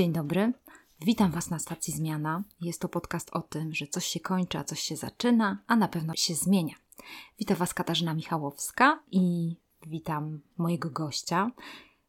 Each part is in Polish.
Dzień dobry. Witam Was na stacji Zmiana. Jest to podcast o tym, że coś się kończy, a coś się zaczyna, a na pewno się zmienia. Witam Was Katarzyna Michałowska i witam mojego gościa,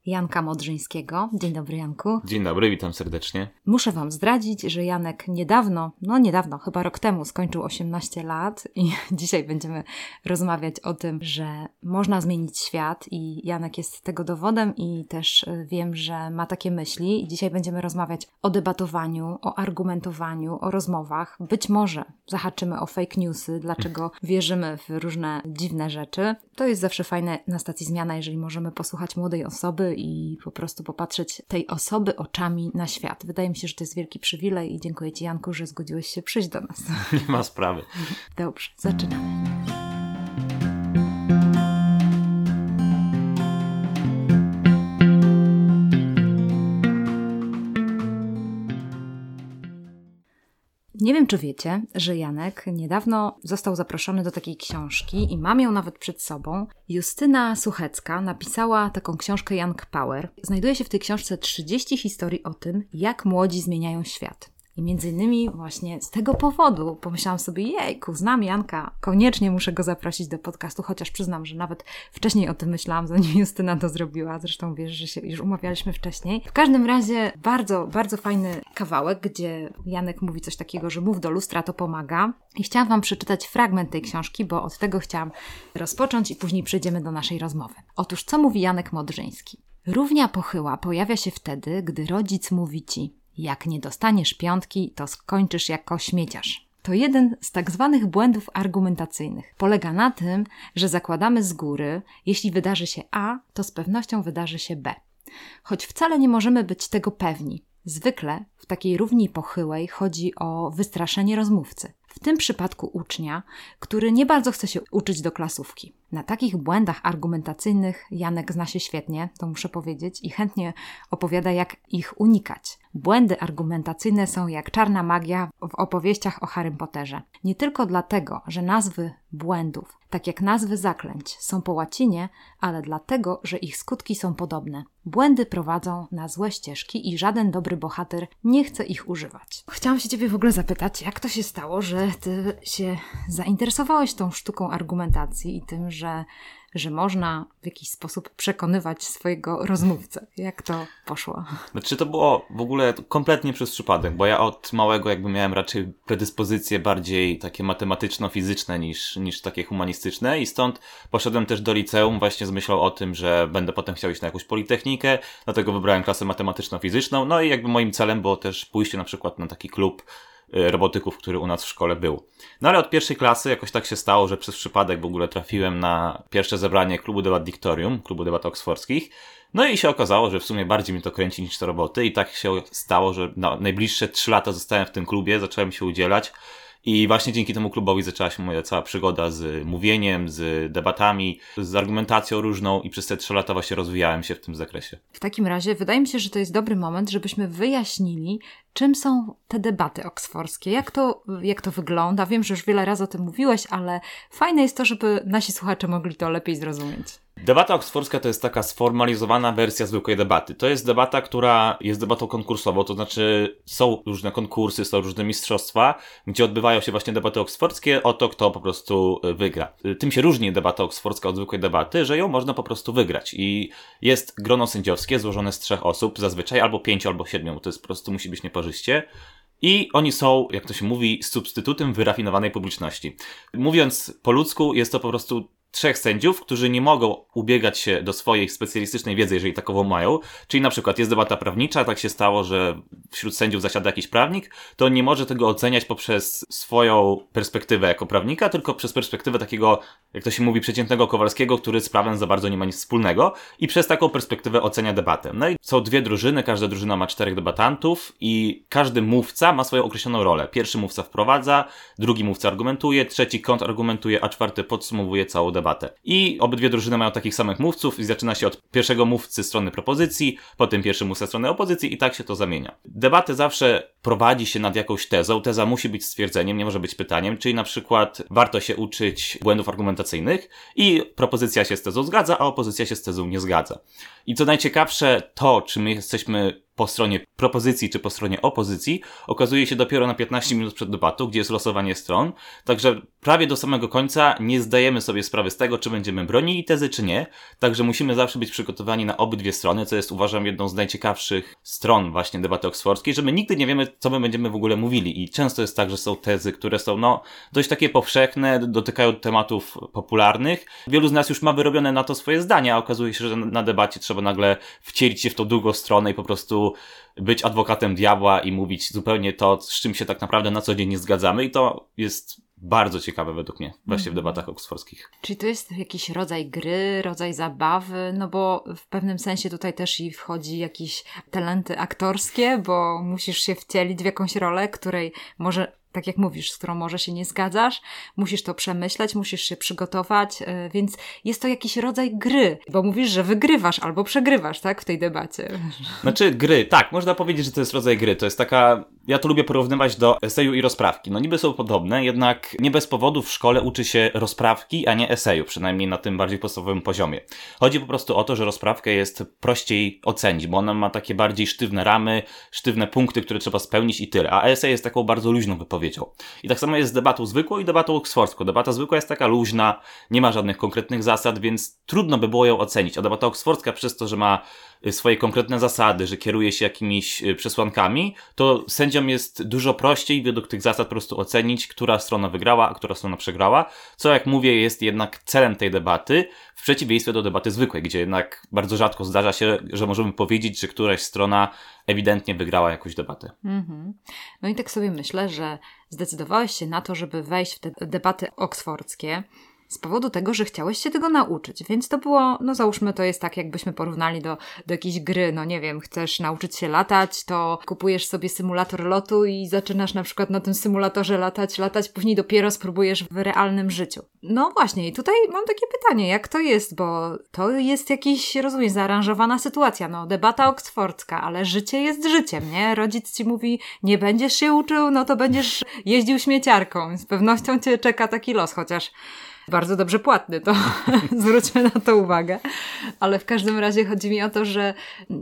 Janka Modrzyńskiego. Dzień dobry, Janku. Dzień dobry, witam serdecznie. Muszę Wam zdradzić, że Janek niedawno, no niedawno, chyba rok temu skończył 18 lat i dzisiaj będziemy rozmawiać o tym, że można zmienić świat i Janek jest tego dowodem i też y, wiem, że ma takie myśli. I dzisiaj będziemy rozmawiać o debatowaniu, o argumentowaniu, o rozmowach. Być może zahaczymy o fake newsy, dlaczego wierzymy w różne dziwne rzeczy. To jest zawsze fajne na stacji Zmiana, jeżeli możemy posłuchać młodej osoby, i po prostu popatrzeć tej osoby oczami na świat. Wydaje mi się, że to jest wielki przywilej i dziękuję Ci, Janku, że zgodziłeś się przyjść do nas. Nie ma sprawy. Dobrze, zaczynamy. Nie wiem, czy wiecie, że Janek niedawno został zaproszony do takiej książki i mam ją nawet przed sobą. Justyna Suchecka napisała taką książkę Young Power. Znajduje się w tej książce 30 historii o tym, jak młodzi zmieniają świat. I między innymi właśnie z tego powodu pomyślałam sobie, jejku, znam Janka, koniecznie muszę go zaprosić do podcastu, chociaż przyznam, że nawet wcześniej o tym myślałam, zanim Justyna to zrobiła. Zresztą wiesz, że się już umawialiśmy wcześniej. W każdym razie bardzo, bardzo fajny kawałek, gdzie Janek mówi coś takiego, że mów do lustra, to pomaga. I chciałam Wam przeczytać fragment tej książki, bo od tego chciałam rozpocząć i później przejdziemy do naszej rozmowy. Otóż co mówi Janek Modrzyński? Równia pochyła pojawia się wtedy, gdy rodzic mówi ci: jak nie dostaniesz piątki, to skończysz jako śmieciarz. To jeden z tak zwanych błędów argumentacyjnych. Polega na tym, że zakładamy z góry, jeśli wydarzy się A, to z pewnością wydarzy się B. Choć wcale nie możemy być tego pewni. Zwykle w takiej równi pochyłej chodzi o wystraszenie rozmówcy. W tym przypadku ucznia, który nie bardzo chce się uczyć do klasówki. Na takich błędach argumentacyjnych Janek zna się świetnie, to muszę powiedzieć, i chętnie opowiada, jak ich unikać. Błędy argumentacyjne są jak czarna magia w opowieściach o Harrym Potterze. Nie tylko dlatego, że nazwy błędów, tak jak nazwy zaklęć, są po łacinie, ale dlatego, że ich skutki są podobne. Błędy prowadzą na złe ścieżki i żaden dobry bohater nie chce ich używać. Chciałam się Ciebie w ogóle zapytać, jak to się stało, że Ty się zainteresowałeś tą sztuką argumentacji i tym, że że można w jakiś sposób przekonywać swojego rozmówcę. Jak to poszło? Znaczy to było w ogóle kompletnie przez przypadek, bo ja od małego jakby miałem raczej predyspozycje bardziej takie matematyczno-fizyczne niż, niż takie humanistyczne i stąd poszedłem też do liceum właśnie z myślą o tym, że będę potem chciał iść na jakąś politechnikę, dlatego wybrałem klasę matematyczno-fizyczną, no i jakby moim celem było też pójście na przykład na taki klub robotyków, który u nas w szkole był. No ale od pierwszej klasy jakoś tak się stało, że przez przypadek w ogóle trafiłem na pierwsze zebranie klubu debat Dictorium, klubu debat oksfordzkich. No i się okazało, że w sumie bardziej mi to kręci niż te roboty i tak się stało, że na najbliższe trzy lata zostałem w tym klubie, zacząłem się udzielać. I właśnie dzięki temu klubowi zaczęła się moja cała przygoda z mówieniem, z debatami, z argumentacją różną i przez te trzy lata właśnie rozwijałem się w tym zakresie. W takim razie wydaje mi się, że to jest dobry moment, żebyśmy wyjaśnili, czym są te debaty oksforskie, jak to, jak to wygląda. Wiem, że już wiele razy o tym mówiłeś, ale fajne jest to, żeby nasi słuchacze mogli to lepiej zrozumieć. Debata oksfordzka to jest taka sformalizowana wersja zwykłej debaty. To jest debata, która jest debatą konkursową, to znaczy są różne konkursy, są różne mistrzostwa, gdzie odbywają się właśnie debaty oksfordzkie o to, kto po prostu y, wygra. Tym się różni debata oksfordzka od zwykłej debaty, że ją można po prostu wygrać. I jest grono sędziowskie złożone z trzech osób, zazwyczaj albo pięciu, albo siedmiu, to jest po prostu musi być nieparzyście. I oni są, jak to się mówi, substytutem wyrafinowanej publiczności. Mówiąc po ludzku, jest to po prostu trzech sędziów, którzy nie mogą ubiegać się do swojej specjalistycznej wiedzy, jeżeli takową mają. Czyli na przykład jest debata prawnicza, tak się stało, że wśród sędziów zasiada jakiś prawnik, to on nie może tego oceniać poprzez swoją perspektywę jako prawnika, tylko przez perspektywę takiego, jak to się mówi, przeciętnego Kowalskiego, który z prawem za bardzo nie ma nic wspólnego i przez taką perspektywę ocenia debatę. No i są dwie drużyny, każda drużyna ma czterech debatantów i każdy mówca ma swoją określoną rolę. Pierwszy mówca wprowadza, drugi mówca argumentuje, trzeci kontrargumentuje, a czwarty podsumowuje całą debatę debatę. I obydwie drużyny mają takich samych mówców i zaczyna się od pierwszego mówcy strony propozycji, potem pierwszy mówca strony opozycji i tak się to zamienia. Debaty zawsze prowadzi się nad jakąś tezą, teza musi być stwierdzeniem, nie może być pytaniem, czyli na przykład warto się uczyć błędów argumentacyjnych i propozycja się z tezą zgadza, a opozycja się z tezą nie zgadza. I co najciekawsze, to czy my jesteśmy po stronie propozycji czy po stronie opozycji okazuje się dopiero na 15 minut przed debatą, gdzie jest losowanie stron. Także prawie do samego końca nie zdajemy sobie sprawy z tego, czy będziemy bronili tezy, czy nie. Także musimy zawsze być przygotowani na obydwie strony, co jest uważam jedną z najciekawszych stron właśnie debaty oksfordzkiej, że my nigdy nie wiemy, co my będziemy w ogóle mówili. I często jest tak, że są tezy, które są no dość takie powszechne, dotykają tematów popularnych. Wielu z nas już ma wyrobione na to swoje zdania, a okazuje się, że na debacie trzeba nagle wcielić się w tą drugą stronę i po prostu być adwokatem diabła i mówić zupełnie to, z czym się tak naprawdę na co dzień nie zgadzamy i to jest bardzo ciekawe według mnie właśnie w mhm. debatach oksfordzkich. Czyli to jest jakiś rodzaj gry, rodzaj zabawy, no bo w pewnym sensie tutaj też i wchodzi jakieś talenty aktorskie, bo musisz się wcielić w jakąś rolę, której może tak jak mówisz, z którą może się nie zgadzasz, musisz to przemyśleć, musisz się przygotować, e, więc jest to jakiś rodzaj gry, bo mówisz, że wygrywasz albo przegrywasz, tak, w tej debacie. Znaczy gry, tak, można powiedzieć, że to jest rodzaj gry, to jest taka, ja to lubię porównywać do eseju i rozprawki, no niby są podobne, jednak nie bez powodu w szkole uczy się rozprawki, a nie eseju, przynajmniej na tym bardziej podstawowym poziomie. Chodzi po prostu o to, że rozprawkę jest prościej ocenić, bo ona ma takie bardziej sztywne ramy, sztywne punkty, które trzeba spełnić i tyle, a esej jest taką bardzo luźną wypowiedzią. I tak samo jest z debatą zwykłą i debatą oksfordzką. Debata zwykła jest taka luźna, nie ma żadnych konkretnych zasad, więc trudno by było ją ocenić. A debata oksfordzka przez to, że ma swoje konkretne zasady, że kieruje się jakimiś y, przesłankami, to sędziom jest dużo prościej według tych zasad po prostu ocenić, która strona wygrała, a która strona przegrała, co jak mówię jest jednak celem tej debaty, w przeciwieństwie do debaty zwykłej, gdzie jednak bardzo rzadko zdarza się, że możemy powiedzieć, że któraś strona ewidentnie wygrała jakąś debatę. Mm-hmm. No i tak sobie myślę, że zdecydowałeś się na to, żeby wejść w te debaty oksfordzkie z powodu tego, że chciałeś się tego nauczyć. Więc to było, no załóżmy, to jest tak, jakbyśmy porównali do, do jakiejś gry. No nie wiem, chcesz nauczyć się latać, to kupujesz sobie symulator lotu i zaczynasz na przykład na tym symulatorze latać, latać, później dopiero spróbujesz w realnym życiu. No właśnie, i tutaj mam takie pytanie, jak to jest, bo to jest jakiś, rozumiem, zaaranżowana sytuacja, no debata oksfordzka, ale życie jest życiem, nie? Rodzic ci mówi, nie będziesz się uczył, no to będziesz jeździł śmieciarką. Z pewnością cię czeka taki los, chociaż bardzo dobrze płatny, to zwróćmy na to uwagę. Ale w każdym razie chodzi mi o to, że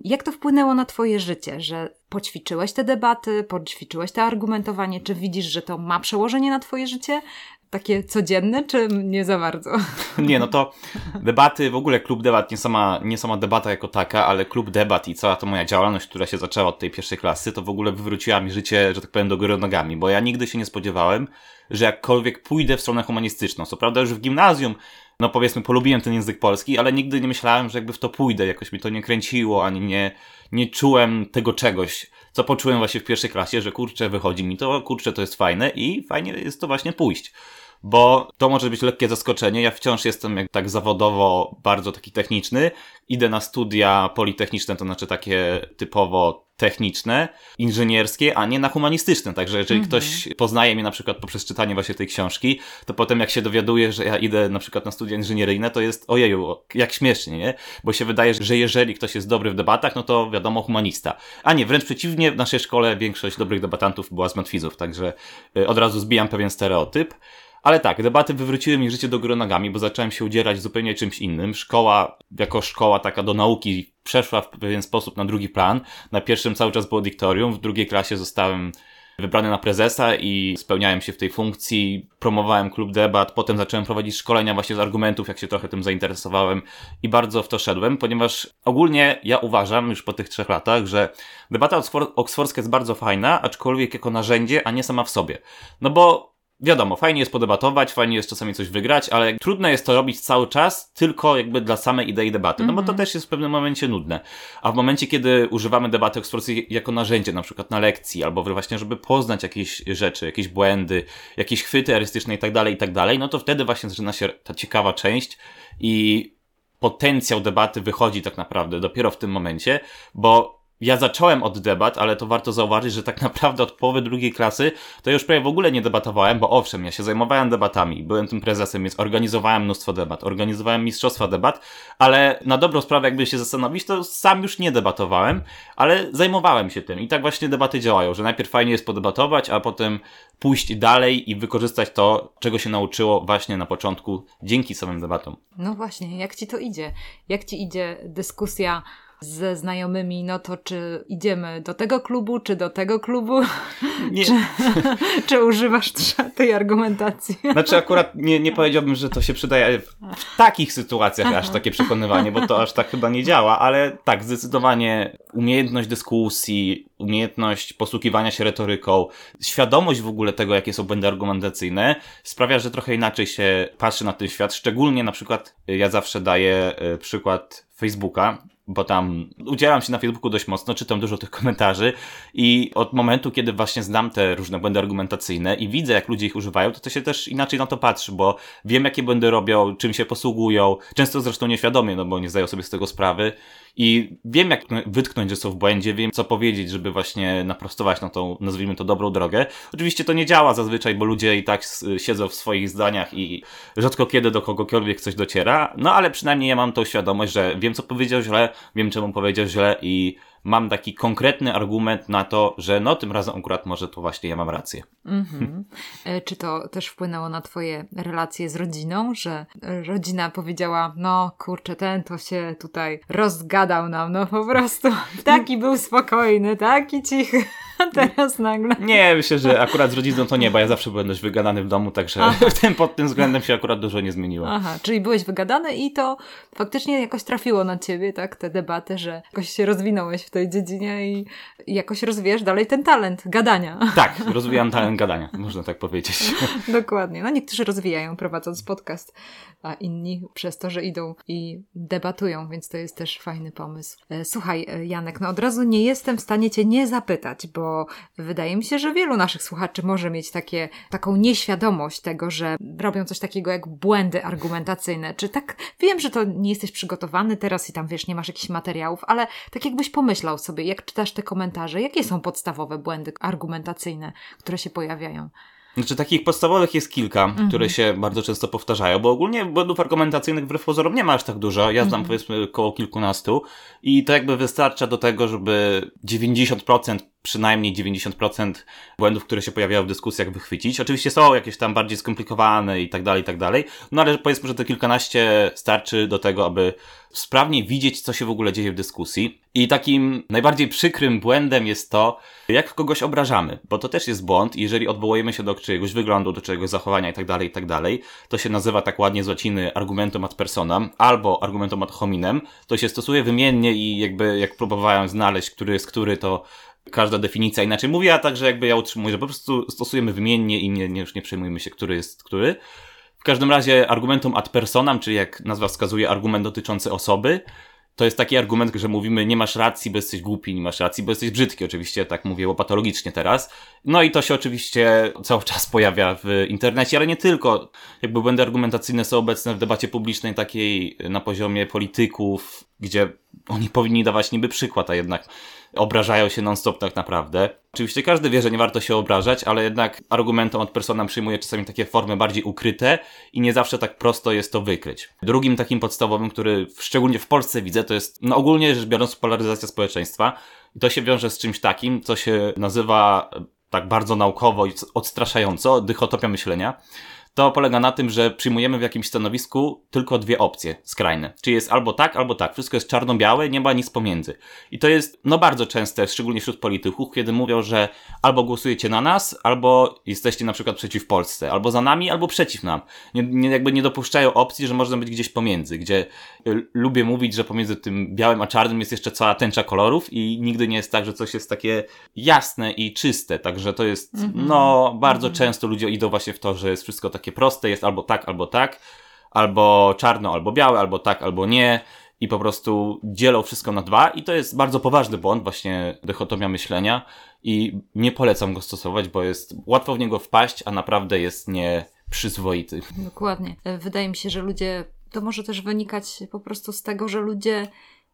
jak to wpłynęło na Twoje życie, że poćwiczyłeś te debaty, poćwiczyłeś to argumentowanie, czy widzisz, że to ma przełożenie na Twoje życie? Takie codzienne, czy nie za bardzo? Nie, no to debaty, w ogóle klub debat, nie sama, nie sama debata jako taka, ale klub debat i cała ta moja działalność, która się zaczęła od tej pierwszej klasy, to w ogóle wywróciła mi życie, że tak powiem, do góry nogami, bo ja nigdy się nie spodziewałem, że jakkolwiek pójdę w stronę humanistyczną. Co prawda już w gimnazjum, no powiedzmy, polubiłem ten język polski, ale nigdy nie myślałem, że jakby w to pójdę, jakoś mi to nie kręciło, ani nie, nie czułem tego czegoś, co poczułem właśnie w pierwszej klasie, że kurczę, wychodzi mi to, kurczę, to jest fajne i fajnie jest to właśnie pójść bo to może być lekkie zaskoczenie. Ja wciąż jestem jak tak zawodowo bardzo taki techniczny. Idę na studia politechniczne, to znaczy takie typowo techniczne, inżynierskie, a nie na humanistyczne. Także jeżeli mhm. ktoś poznaje mnie na przykład poprzez czytanie właśnie tej książki, to potem jak się dowiaduje, że ja idę na przykład na studia inżynieryjne, to jest ojeju, jak śmiesznie, nie? Bo się wydaje, że jeżeli ktoś jest dobry w debatach, no to wiadomo humanista. A nie, wręcz przeciwnie, w naszej szkole większość dobrych debatantów była z matwizów, także y, od razu zbijam pewien stereotyp. Ale tak, debaty wywróciły mi życie do góry nogami, bo zacząłem się udzierać zupełnie czymś innym. Szkoła, jako szkoła taka do nauki, przeszła w pewien sposób na drugi plan. Na pierwszym cały czas było diktorium, w drugiej klasie zostałem wybrany na prezesa i spełniałem się w tej funkcji, promowałem klub debat, potem zacząłem prowadzić szkolenia właśnie z argumentów, jak się trochę tym zainteresowałem i bardzo w to szedłem, ponieważ ogólnie ja uważam już po tych trzech latach, że debata oksfordzka jest bardzo fajna, aczkolwiek jako narzędzie, a nie sama w sobie. No bo wiadomo, fajnie jest podebatować, fajnie jest czasami coś wygrać, ale trudno jest to robić cały czas tylko jakby dla samej idei debaty, no bo to mhm. też jest w pewnym momencie nudne. A w momencie, kiedy używamy debaty ekspresji jako narzędzie, na przykład na lekcji, albo właśnie, żeby poznać jakieś rzeczy, jakieś błędy, jakieś chwyty arystyczne i tak dalej, i tak dalej, no to wtedy właśnie zaczyna się ta ciekawa część i potencjał debaty wychodzi tak naprawdę dopiero w tym momencie, bo ja zacząłem od debat, ale to warto zauważyć, że tak naprawdę od połowy drugiej klasy to już prawie w ogóle nie debatowałem, bo owszem, ja się zajmowałem debatami, byłem tym prezesem, więc organizowałem mnóstwo debat, organizowałem mistrzostwa debat, ale na dobrą sprawę, jakby się zastanowić, to sam już nie debatowałem, ale zajmowałem się tym i tak właśnie debaty działają, że najpierw fajnie jest podebatować, a potem pójść dalej i wykorzystać to, czego się nauczyło właśnie na początku dzięki samym debatom. No właśnie, jak ci to idzie? Jak ci idzie dyskusja ze znajomymi, no to czy idziemy do tego klubu, czy do tego klubu? Nie. Czy, czy używasz tej argumentacji? Znaczy akurat nie, nie powiedziałbym, że to się przydaje w takich sytuacjach Aha. aż takie przekonywanie, bo to aż tak chyba nie działa, ale tak, zdecydowanie umiejętność dyskusji, umiejętność posługiwania się retoryką, świadomość w ogóle tego, jakie są błędy argumentacyjne, sprawia, że trochę inaczej się patrzy na ten świat. Szczególnie na przykład ja zawsze daję e, przykład Facebooka, bo tam udzielam się na Facebooku dość mocno, czytam dużo tych komentarzy i od momentu, kiedy właśnie znam te różne błędy argumentacyjne i widzę, jak ludzie ich używają, to to się też inaczej na to patrzy, bo wiem, jakie błędy robią, czym się posługują, często zresztą nieświadomie, no bo nie zdają sobie z tego sprawy i wiem, jak wytknąć, że są w błędzie, wiem, co powiedzieć, żeby właśnie naprostować na tą, nazwijmy to, dobrą drogę. Oczywiście to nie działa zazwyczaj, bo ludzie i tak siedzą w swoich zdaniach i rzadko kiedy do kogokolwiek coś dociera, no ale przynajmniej ja mam tą świadomość, że wiem, co powiedział źle, wiem, czemu powiedział źle i mam taki konkretny argument na to, że no tym razem akurat może to właśnie ja mam rację. Mm-hmm. Czy to też wpłynęło na twoje relacje z rodziną, że rodzina powiedziała, no kurczę, ten to się tutaj rozgadał nam, no po prostu taki był spokojny, taki cichy. Teraz nagle. Nie, myślę, że akurat z rodziną to nie, bo ja zawsze byłem dość wygadany w domu, także w tym, pod tym względem się akurat dużo nie zmieniło. Aha, czyli byłeś wygadany i to faktycznie jakoś trafiło na ciebie, tak, te debaty, że jakoś się rozwinąłeś w tej dziedzinie i jakoś rozwijasz dalej ten talent gadania. Tak, rozwijam talent gadania, można tak powiedzieć. Dokładnie. No niektórzy rozwijają prowadząc podcast, a inni przez to, że idą i debatują, więc to jest też fajny pomysł. E, słuchaj, e, Janek, no od razu nie jestem w stanie cię nie zapytać, bo wydaje mi się, że wielu naszych słuchaczy może mieć takie, taką nieświadomość tego, że robią coś takiego jak błędy argumentacyjne. Czy tak, wiem, że to nie jesteś przygotowany teraz i tam wiesz, nie masz jakichś materiałów, ale tak jakbyś pomyślał sobie, jak czytasz te komentarze, jakie są podstawowe błędy argumentacyjne, które się pojawiają? Znaczy takich podstawowych jest kilka, -hmm. które się bardzo często powtarzają, bo ogólnie błędów argumentacyjnych wbrew pozorom nie ma aż tak dużo. Ja znam -hmm. powiedzmy około kilkunastu i to jakby wystarcza do tego, żeby 90% przynajmniej 90% błędów, które się pojawiają w dyskusjach wychwycić. Oczywiście są jakieś tam bardziej skomplikowane i tak dalej, i tak dalej. No ale powiedzmy, że te kilkanaście starczy do tego, aby sprawnie widzieć, co się w ogóle dzieje w dyskusji. I takim najbardziej przykrym błędem jest to, jak kogoś obrażamy, bo to też jest błąd. Jeżeli odwołujemy się do czyjegoś wyglądu, do czegoś zachowania i tak dalej, i tak dalej, to się nazywa tak ładnie z łaciny argumentum ad personam albo argumentum ad hominem. To się stosuje wymiennie i jakby jak próbowałem znaleźć, który jest który, to każda definicja inaczej mówi, a także jakby ja utrzymuję, że po prostu stosujemy wymiennie i nie, nie, już nie przejmujemy się, który jest który. W każdym razie argumentum ad personam, czyli jak nazwa wskazuje, argument dotyczący osoby, to jest taki argument, że mówimy nie masz racji, bo jesteś głupi, nie masz racji, bo jesteś brzydki. Oczywiście tak mówię łopatologicznie teraz. No i to się oczywiście cały czas pojawia w internecie, ale nie tylko. Jakby błędy argumentacyjne są obecne w debacie publicznej takiej na poziomie polityków, gdzie oni powinni dawać niby przykład, a jednak obrażają się non-stop tak naprawdę. Oczywiście każdy wie, że nie warto się obrażać, ale jednak argumentem od persona przyjmuje czasami takie formy bardziej ukryte i nie zawsze tak prosto jest to wykryć. Drugim takim podstawowym, który szczególnie w Polsce widzę, to jest no ogólnie rzecz biorąc polaryzacja społeczeństwa. I to się wiąże z czymś takim, co się nazywa tak bardzo naukowo i odstraszająco dychotopia myślenia to polega na tym, że przyjmujemy w jakimś stanowisku tylko dwie opcje skrajne. Czyli jest albo tak, albo tak. Wszystko jest czarno-białe, nie ma nic pomiędzy. I to jest no bardzo częste, szczególnie wśród polityków, kiedy mówią, że albo głosujecie na nas, albo jesteście na przykład przeciw Polsce, albo za nami, albo przeciw nam. Nie, nie, jakby nie dopuszczają opcji, że można być gdzieś pomiędzy, gdzie y, lubię mówić, że pomiędzy tym białym a czarnym jest jeszcze cała tęcza kolorów i nigdy nie jest tak, że coś jest takie jasne i czyste. Także to jest, mm -hmm. no, bardzo mm -hmm. często ludzie idą właśnie w to, że jest wszystko takie proste, jest albo tak, albo tak, albo czarno, albo białe, albo tak, albo nie i po prostu dzielą wszystko na dwa i to jest bardzo poważny błąd, właśnie dychotomia myślenia i nie polecam go stosować, bo jest łatwo w niego wpaść, a naprawdę jest nieprzyzwoity. Dokładnie. Wydaje mi się, że ludzie, to może też wynikać po prostu z tego, że ludzie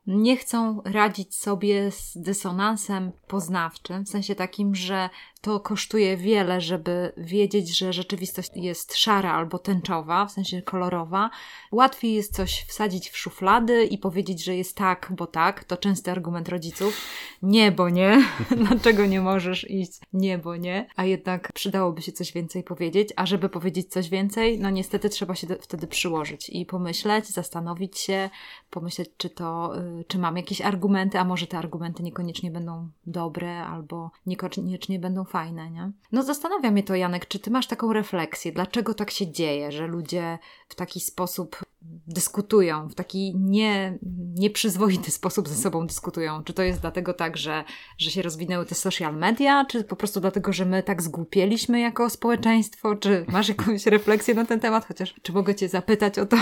nie chcą radzić sobie z dysonansem poznawczym, w sensie takim, że to kosztuje wiele, żeby wiedzieć, że rzeczywistość jest szara albo tęczowa, w sensie kolorowa. Łatwiej jest coś wsadzić w szuflady i powiedzieć, że jest tak, bo tak. To częsty argument rodziców. Nie, bo nie. Dlaczego nie możesz iść? Nie, bo nie. A jednak przydałoby się coś więcej powiedzieć, a żeby powiedzieć coś więcej, no niestety trzeba się wtedy przyłożyć i pomyśleć, zastanowić się, pomyśleć, czy to, y, czy mam jakieś argumenty, a może te argumenty niekoniecznie będą dobre albo niekoniecznie będą fajne, nie? No zastanawia mnie to, Janek, czy ty masz taką refleksję, dlaczego tak się dzieje, że ludzie w taki sposób dyskutują, w taki nie, nieprzyzwoity sposób ze sobą dyskutują. Czy to jest dlatego tak, że, że się rozwinęły te social media, czy po prostu dlatego, że my tak zgłupieliśmy jako społeczeństwo? Czy masz jakąś refleksję na ten temat? Chociaż, czy mogę cię zapytać o to?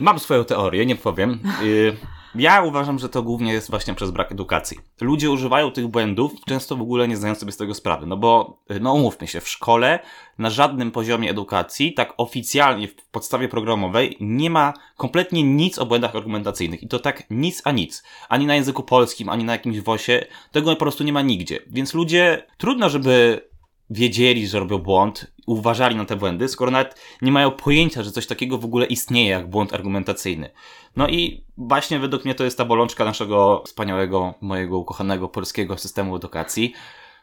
Mam swoją teorię, nie powiem. Y, ja uważam, że to głównie jest właśnie przez brak edukacji. Ludzie używają tych błędów, często w ogóle nie zdając sobie z tego sprawy. No bo, no umówmy się, w szkole na żadnym poziomie edukacji, tak oficjalnie w podstawie programowej, nie ma kompletnie nic o błędach argumentacyjnych. I to tak nic a nic. Ani na języku polskim, ani na jakimś WOSie. Tego po prostu nie ma nigdzie. Więc ludzie, trudno, żeby wiedzieli, że robią błąd, uważali na te błędy, skoro nawet nie mają pojęcia, że coś takiego w ogóle istnieje jak błąd argumentacyjny. No i właśnie według mnie to jest ta bolączka naszego wspaniałego, mojego ukochanego polskiego systemu edukacji,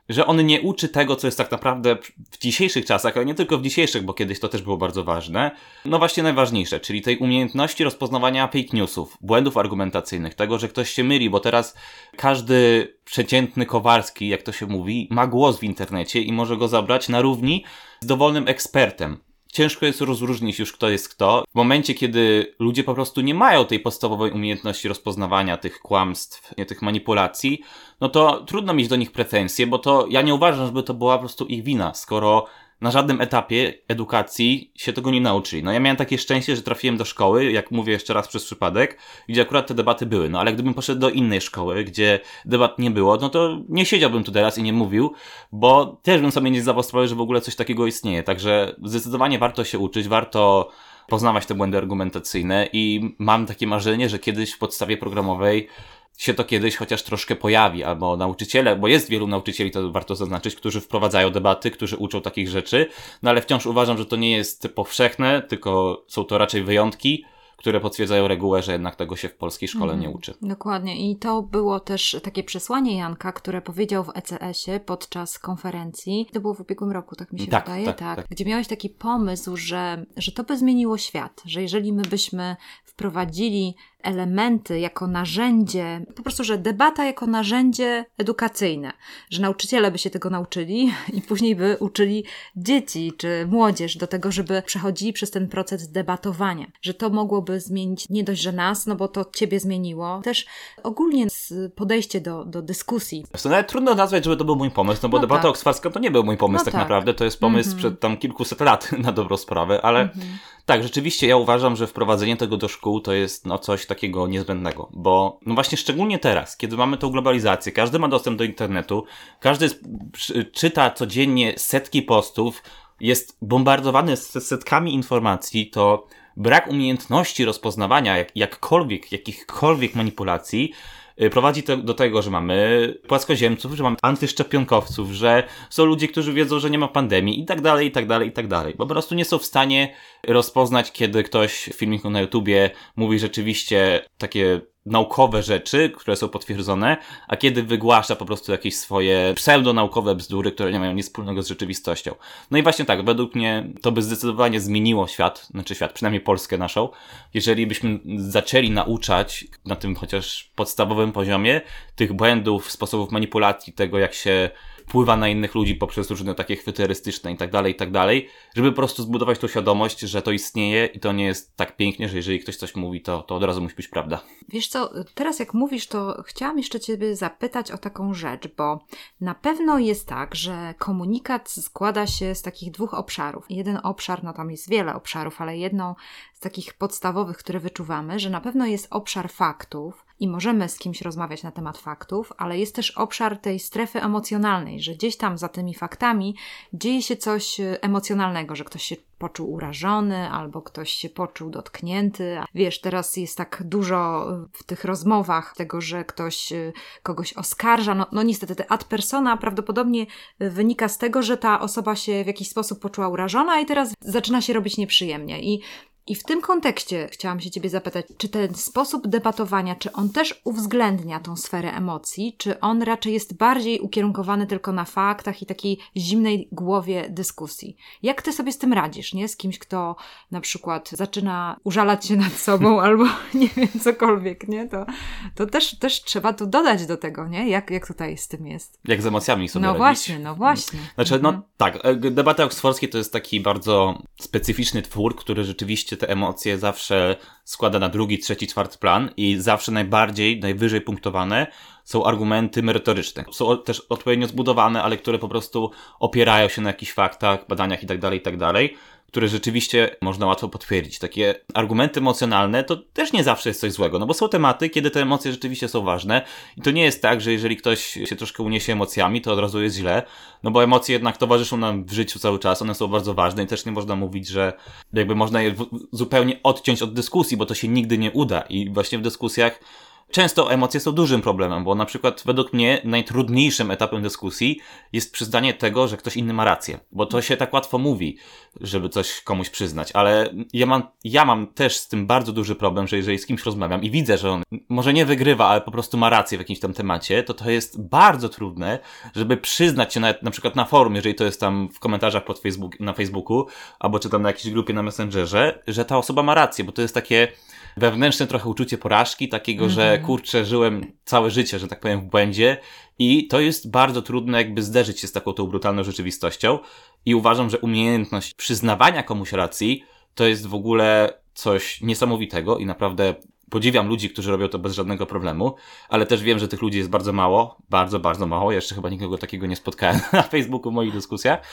że on nie uczy tego, co jest tak naprawdę w dzisiejszych czasach, ale nie tylko w dzisiejszych, bo kiedyś to też było bardzo ważne. No właśnie najważniejsze, czyli tej umiejętności rozpoznawania fake newsów, błędów argumentacyjnych, tego, że ktoś się myli, bo teraz każdy przeciętny Kowarski, jak to się mówi, ma głos w internecie i może go zabrać na równi z dowolnym ekspertem ciężko jest rozróżnić już kto jest kto. W momencie, kiedy ludzie po prostu nie mają tej podstawowej umiejętności rozpoznawania tych kłamstw, tych manipulacji, no to trudno mieć do nich pretensje, bo to ja nie uważam, żeby to była po prostu ich wina, skoro na żadnym etapie edukacji się tego nie nauczyli. No ja miałem takie szczęście, że trafiłem do szkoły, jak mówię jeszcze raz przez przypadek, gdzie akurat te debaty były. No ale gdybym poszedł do innej szkoły, gdzie debat nie było, no to nie siedziałbym tu teraz i nie mówił, bo też bym sobie nie sprawy, że w ogóle coś takiego istnieje. Także zdecydowanie warto się uczyć, warto poznawać te błędy argumentacyjne i mam takie marzenie, że kiedyś w podstawie programowej się to kiedyś chociaż troszkę pojawi, albo nauczyciele, bo jest wielu nauczycieli, to warto zaznaczyć, którzy wprowadzają debaty, którzy uczą takich rzeczy, no ale wciąż uważam, że to nie jest powszechne, tylko są to raczej wyjątki, które potwierdzają regułę, że jednak tego się w polskiej szkole mm, nie uczy. Dokładnie. I to było też takie przesłanie Janka, które powiedział w ECS-ie podczas konferencji. To było w ubiegłym roku, tak mi się tak, wydaje. Tak, tak, tak. Gdzie miałeś taki pomysł, że, że to by zmieniło świat, że jeżeli my byśmy wprowadzili elementy jako narzędzie, po prostu, że debata jako narzędzie edukacyjne, że nauczyciele by się tego nauczyli i później by uczyli dzieci czy młodzież do tego, żeby przechodzili przez ten proces debatowania, że to mogłoby zmienić nie dość, że nas, no bo to ciebie zmieniło, też ogólnie podejście do, do dyskusji. To nawet trudno nazwać, żeby to był mój pomysł, no bo no debata tak. oksfordzka to nie był mój pomysł no tak, tak, naprawdę, to jest pomysł mm -hmm. przed tam kilkuset lat na dobrą sprawę, ale mm -hmm. Tak, rzeczywiście ja uważam, że wprowadzenie tego do szkół to jest no coś takiego niezbędnego, bo no właśnie szczególnie teraz, kiedy mamy tą globalizację, każdy ma dostęp do internetu, każdy czyta codziennie setki postów, jest bombardowany setkami informacji, to brak umiejętności rozpoznawania jak, jakkolwiek, jakichkolwiek manipulacji prowadzi to do tego, że mamy płaskoziemców, że mamy antyszczepionkowców, że są ludzie, którzy wiedzą, że nie ma pandemii i tak dalej, i tak dalej, i tak dalej. Po prostu nie są w stanie rozpoznać, kiedy ktoś w filmiku na YouTubie mówi rzeczywiście takie naukowe rzeczy, które są potwierdzone, a kiedy wygłasza po prostu jakieś swoje pseudonaukowe bzdury, które nie mają nic wspólnego z rzeczywistością. No i właśnie tak, według mnie to by zdecydowanie zmieniło świat, znaczy świat, przynajmniej Polskę naszą, jeżeli byśmy zaczęli nauczać na tym chociaż podstawowym poziomie tych błędów, sposobów manipulacji, tego jak się wpływa na innych ludzi poprzez różne takie chwyty erystyczne i tak dalej, i tak dalej, żeby po prostu zbudować tą świadomość, że to istnieje i to nie jest tak pięknie, że jeżeli ktoś coś mówi, to, to od razu musi być prawda. Wiesz co, teraz jak mówisz, to chciałam jeszcze Ciebie zapytać o taką rzecz, bo na pewno jest tak, że komunikat składa się z takich dwóch obszarów. Jeden obszar, no tam jest wiele obszarów, ale jedną z takich podstawowych, które wyczuwamy, że na pewno jest obszar faktów, i możemy z kimś rozmawiać na temat faktów, ale jest też obszar tej strefy emocjonalnej, że gdzieś tam za tymi faktami dzieje się coś e, emocjonalnego, że ktoś się poczuł urażony albo ktoś się poczuł dotknięty. Wiesz, teraz jest tak dużo w tych rozmowach tego, że ktoś e, kogoś oskarża. No, no niestety, te ad persona prawdopodobnie wynika z tego, że ta osoba się w jakiś sposób poczuła urażona i teraz zaczyna się robić nieprzyjemnie. I i w tym kontekście chciałam się Ciebie zapytać, czy ten sposób debatowania, czy on też uwzględnia tą sferę emocji, czy on raczej jest bardziej ukierunkowany tylko na faktach i takiej zimnej głowie dyskusji? Jak Ty sobie z tym radzisz, nie? Z kimś, kto na przykład zaczyna użalać się nad sobą albo nie wiem, cokolwiek, nie? To, to też, też trzeba to dodać do tego, nie? Jak, jak tutaj z tym jest? Jak z emocjami sobie No radzić? właśnie, no właśnie. Znaczy, no Mhm. tak, e, debata oksfordzkie to jest taki bardzo specyficzny twór, który rzeczywiście te emocje zawsze składa na drugi, trzeci, czwarty plan i zawsze najbardziej, najwyżej punktowane są argumenty merytoryczne. Są też odpowiednio zbudowane, ale które po prostu opierają się na jakichś faktach, badaniach itd., itd., które rzeczywiście można łatwo potwierdzić. Takie argumenty emocjonalne to też nie zawsze jest coś złego, no bo są tematy, kiedy te emocje rzeczywiście są ważne i to nie jest tak, że jeżeli ktoś się troszkę uniesie emocjami, to od razu jest źle, no bo emocje jednak towarzyszą nam w życiu cały czas, one są bardzo ważne i też nie można mówić, że jakby można je zupełnie odciąć od dyskusji, bo to się nigdy nie uda i właśnie w dyskusjach Często emocje są dużym problemem, bo na przykład według mnie najtrudniejszym etapem dyskusji jest przyznanie tego, że ktoś inny ma rację. Bo to się tak łatwo mówi, żeby coś komuś przyznać, ale ja mam, ja mam też z tym bardzo duży problem, że jeżeli z kimś rozmawiam i widzę, że on może nie wygrywa, ale po prostu ma rację w jakimś tam temacie, to to jest bardzo trudne, żeby przyznać się nawet na przykład na forum, jeżeli to jest tam w komentarzach pod Facebook, na Facebooku, albo czy tam na jakiejś grupie na Messengerze, że ta osoba ma rację, bo to jest takie wewnętrzne trochę uczucie porażki, takiego, kurczę, żyłem całe życie, że tak powiem, w błędzie i to jest bardzo trudne jakby zderzyć się z taką tą brutalną rzeczywistością i uważam, że umiejętność przyznawania komuś racji to jest w ogóle coś niesamowitego i naprawdę podziwiam ludzi, którzy robią to bez żadnego problemu, ale też wiem, że tych ludzi jest bardzo mało, bardzo, bardzo mało. Jeszcze chyba nikogo takiego nie spotkałem na Facebooku w moich dyskusjach.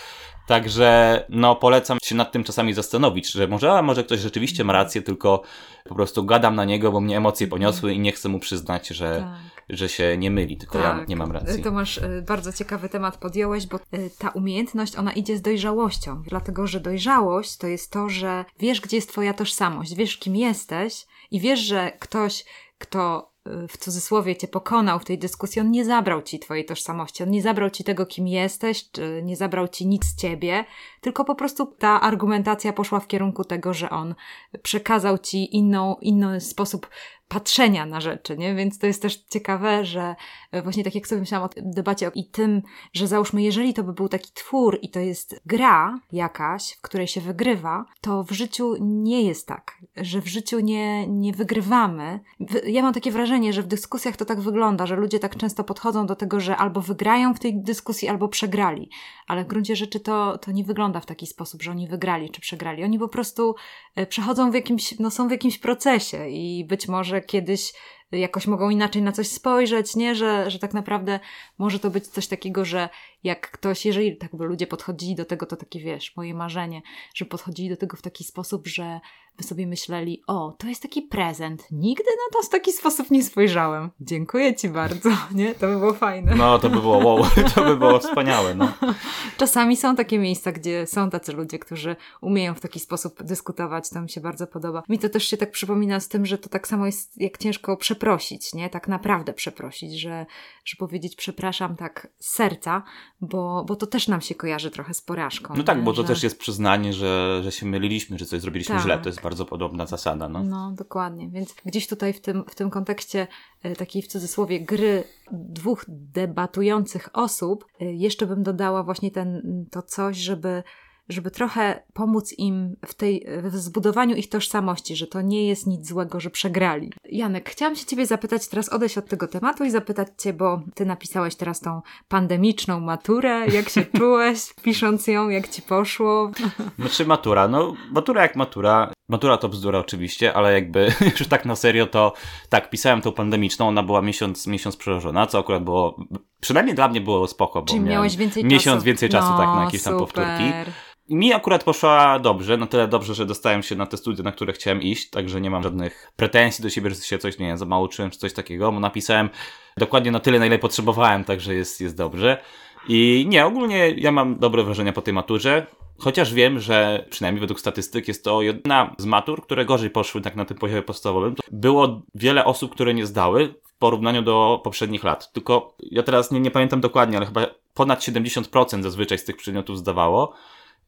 Także no polecam się nad tym czasami zastanowić, że może, a może ktoś rzeczywiście ma rację, tylko po prostu gadam na niego, bo mnie emocje poniosły i nie chcę mu przyznać, że, Tak. że się nie myli, tylko ja nie mam racji. Tomasz, y, bardzo ciekawy temat podjąłeś, bo y, ta umiejętność, ona idzie z dojrzałością, dlatego że dojrzałość to jest to, że wiesz, gdzie jest twoja tożsamość, wiesz, kim jesteś i wiesz, że ktoś, kto y, w cudzysłowie cię pokonał w tej dyskusji, on nie zabrał ci twojej tożsamości, on nie zabrał ci tego, kim jesteś, czy nie zabrał ci nic z ciebie, tylko po prostu ta argumentacja poszła w kierunku tego, że on przekazał ci inną, inny sposób patrzenia na rzeczy, nie? Więc to jest też ciekawe, że właśnie tak jak sobie myślałam o debacie i tym, że załóżmy, jeżeli to by był taki twór i to jest gra jakaś, w której się wygrywa, to w życiu nie jest tak, że w życiu nie, nie wygrywamy. Ja mam takie wrażenie, że w dyskusjach to tak wygląda, że ludzie tak często podchodzą do tego, że albo wygrają w tej dyskusji, albo przegrali. Ale w gruncie rzeczy to, to nie wygląda w taki sposób, że oni wygrali czy przegrali. Oni po prostu e, przechodzą w jakimś, no są w jakimś procesie i być może kiedyś jakoś mogą inaczej na coś spojrzeć, nie? Że, że tak naprawdę może to być coś takiego, że jak ktoś, jeżeli tak by ludzie podchodzili do tego, to takie wiesz, moje marzenie, że podchodzili do tego w taki sposób, że by sobie myśleli, o, to jest taki prezent, nigdy na to w taki sposób nie spojrzałem. Dziękuję Ci bardzo, nie? To by było fajne. No to by było wow, to by było wspaniałe, no. Czasami są takie miejsca, gdzie są tacy ludzie, którzy umieją w taki sposób dyskutować, to mi się bardzo podoba. Mi to też się tak przypomina z tym, że to tak samo jest, jak ciężko przeprosić, nie? Tak naprawdę przeprosić, że, że powiedzieć przepraszam tak z serca, bo, bo to też nam się kojarzy trochę z porażką. No tak, nie? bo to że... też jest przyznanie, że, że się myliliśmy, że coś zrobiliśmy Tak. źle. To jest bardzo podobna zasada, no. No, dokładnie. Więc gdzieś tutaj w tym, w tym kontekście e, takiej w cudzysłowie gry dwóch debatujących osób, e, jeszcze bym dodała właśnie ten, to coś, żeby, żeby trochę pomóc im w, tej, w zbudowaniu ich tożsamości, że to nie jest nic złego, że przegrali. Janek, chciałam się Ciebie zapytać, teraz odejść od tego tematu i zapytać Cię, bo Ty napisałeś teraz tą pandemiczną maturę. Jak się czułeś, pisząc ją, jak Ci poszło? Znaczy matura, no matura jak matura. Matura to bzdura oczywiście, ale jakby już tak na serio to tak, pisałem tą pandemiczną, ona była miesiąc, miesiąc przełożona, co akurat było, przynajmniej dla mnie było spoko, bo Czyli miałeś więcej miesiąc czasu. więcej czasu no, tak na jakieś tam super. powtórki. Mi akurat poszła dobrze, na tyle dobrze, że dostałem się na te studia, na które chciałem iść, także nie mam żadnych pretensji do siebie, że się coś, nie wiem, za mało uczyłem, czy coś takiego, bo napisałem dokładnie na tyle, na ile potrzebowałem, także jest, jest dobrze. I nie, ogólnie ja mam dobre wrażenia po tej maturze. Chociaż wiem, że przynajmniej według statystyk jest to jedna z matur, które gorzej poszły tak na tym poziomie podstawowym. Było wiele osób, które nie zdały w porównaniu do poprzednich lat. Tylko ja teraz nie, nie pamiętam dokładnie, ale chyba ponad 70% zazwyczaj z tych przedmiotów zdawało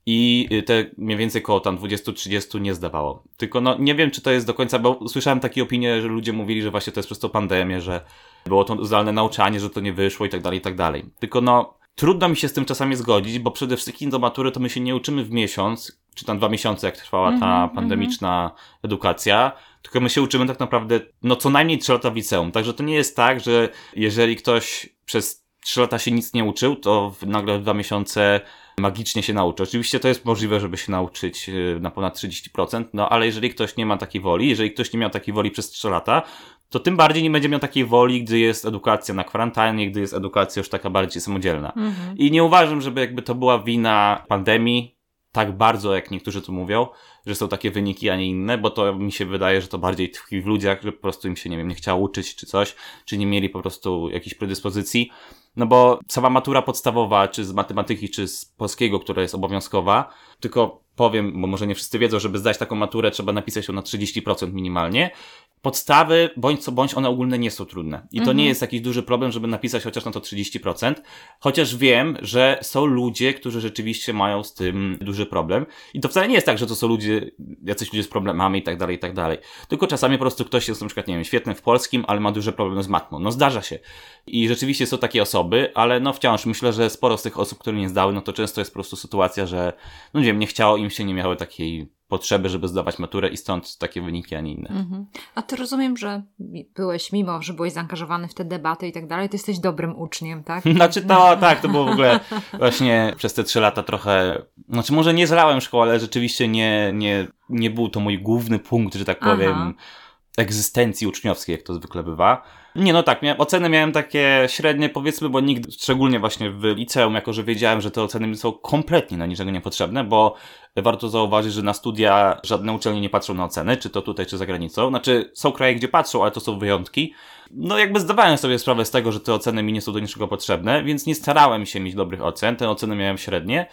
i te mniej więcej koło tam 20-30 nie zdawało. Tylko no nie wiem, czy to jest do końca, bo słyszałem takie opinie, że ludzie mówili, że właśnie to jest przez to pandemię, że było to zdalne nauczanie, że to nie wyszło i tak dalej, i tak dalej. Tylko no Trudno mi się z tym czasami zgodzić, bo przede wszystkim do matury to my się nie uczymy w miesiąc, czy tam dwa miesiące, jak trwała ta mm -hmm, pandemiczna mm -hmm. edukacja, tylko my się uczymy tak naprawdę, no co najmniej trzy lata w liceum. Także to nie jest tak, że jeżeli ktoś przez trzy lata się nic nie uczył, to nagle w dwa miesiące magicznie się nauczy. Oczywiście to jest możliwe, żeby się nauczyć y, na ponad 30%, no ale jeżeli ktoś nie ma takiej woli, jeżeli ktoś nie miał takiej woli przez 3 lata, to tym bardziej nie będzie miał takiej woli, gdy jest edukacja na kwarantannie, gdy jest edukacja już taka bardziej samodzielna. Mhm. I nie uważam, żeby jakby to była wina pandemii, tak bardzo, jak niektórzy tu mówią, że są takie wyniki, a nie inne, bo to mi się wydaje, że to bardziej tkwi w ludziach, że po prostu im się, nie wiem, nie chciało uczyć czy coś, czy nie mieli po prostu jakiejś predyspozycji. No bo sama matura podstawowa, czy z matematyki, czy z polskiego, która jest obowiązkowa, tylko powiem, bo może nie wszyscy wiedzą, żeby zdać taką maturę, trzeba napisać ją na 30% minimalnie podstawy, bądź co bądź, one ogólne nie są trudne. I to mhm. nie jest jakiś duży problem, żeby napisać chociaż na to 30%. Chociaż wiem, że są ludzie, którzy rzeczywiście mają z tym duży problem. I to wcale nie jest tak, że to są ludzie, jacyś ludzie z problemami i tak dalej, i tak dalej. Tylko czasami po prostu ktoś jest na przykład, nie wiem, świetny w polskim, ale ma duże problemy z matmą. No zdarza się. I rzeczywiście są takie osoby, ale no wciąż myślę, że sporo z tych osób, które nie zdały, no to często jest po prostu sytuacja, że, no nie wiem, nie chciało im się, nie miały takiej potrzeby, żeby zdawać maturę i stąd takie wyniki, a nie inne. Mhm. A ty rozumiem, że byłeś, mimo że byłeś zaangażowany w te debaty i tak dalej, ty jesteś dobrym uczniem, tak? Znaczy to, tak, to było w ogóle właśnie przez te trzy lata trochę, znaczy może nie zrałem szkoły, ale rzeczywiście nie, nie, nie był to mój główny punkt, że tak powiem, Aha. Egzystencji uczniowskiej, jak to zwykle bywa. Nie, no tak, miałem, oceny miałem takie średnie powiedzmy, bo nigdy, szczególnie właśnie w liceum, jako że wiedziałem, że te oceny są kompletnie na niczego niepotrzebne, bo warto zauważyć, że na studia żadne uczelnie nie patrzą na oceny, czy to tutaj, czy za granicą. Znaczy, są kraje, gdzie patrzą, ale to są wyjątki. No jakby zdawałem sobie sprawę z tego, że te oceny mi nie są do niczego potrzebne, więc nie starałem się mieć dobrych ocen, te oceny miałem średnie,